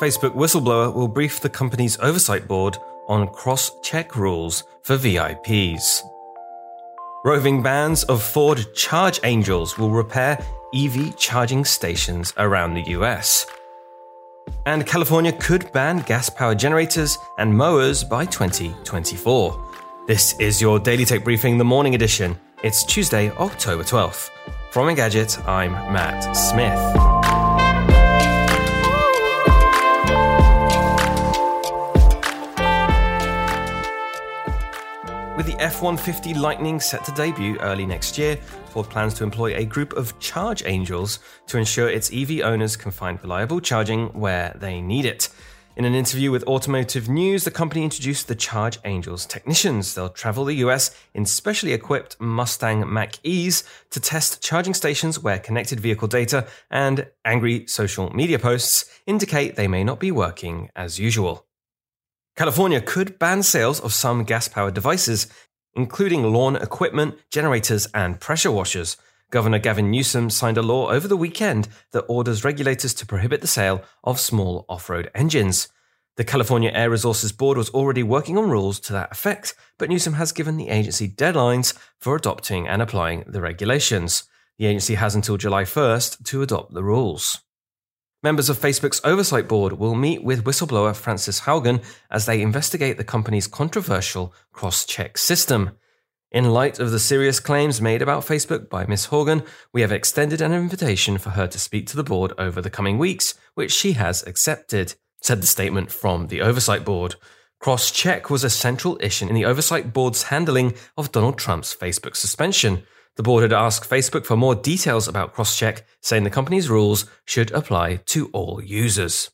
Facebook whistleblower will brief the company's oversight board on cross check rules for VIPs. Roving bands of Ford Charge Angels will repair EV charging stations around the US. And California could ban gas powered generators and mowers by 2024. This is your Daily Tech Briefing, the morning edition. It's Tuesday, October 12th. From Engadget, I'm Matt Smith. With the F 150 Lightning set to debut early next year, Ford plans to employ a group of charge angels to ensure its EV owners can find reliable charging where they need it. In an interview with Automotive News, the company introduced the Charge Angels technicians. They'll travel the US in specially equipped Mustang Mach E's to test charging stations where connected vehicle data and angry social media posts indicate they may not be working as usual. California could ban sales of some gas powered devices, including lawn equipment, generators, and pressure washers. Governor Gavin Newsom signed a law over the weekend that orders regulators to prohibit the sale of small off road engines. The California Air Resources Board was already working on rules to that effect, but Newsom has given the agency deadlines for adopting and applying the regulations. The agency has until July 1st to adopt the rules. Members of Facebook's oversight board will meet with whistleblower Frances Haugen as they investigate the company's controversial cross check system. In light of the serious claims made about Facebook by Ms. Haugen, we have extended an invitation for her to speak to the board over the coming weeks, which she has accepted, said the statement from the oversight board. Cross check was a central issue in the oversight board's handling of Donald Trump's Facebook suspension. The board had asked Facebook for more details about crosscheck, saying the company's rules should apply to all users.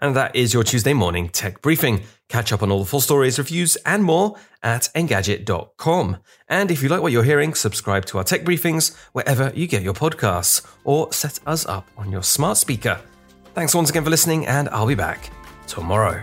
And that is your Tuesday morning tech briefing. Catch up on all the full stories, reviews, and more at engadget.com. And if you like what you're hearing, subscribe to our tech briefings wherever you get your podcasts or set us up on your smart speaker. Thanks once again for listening, and I'll be back tomorrow.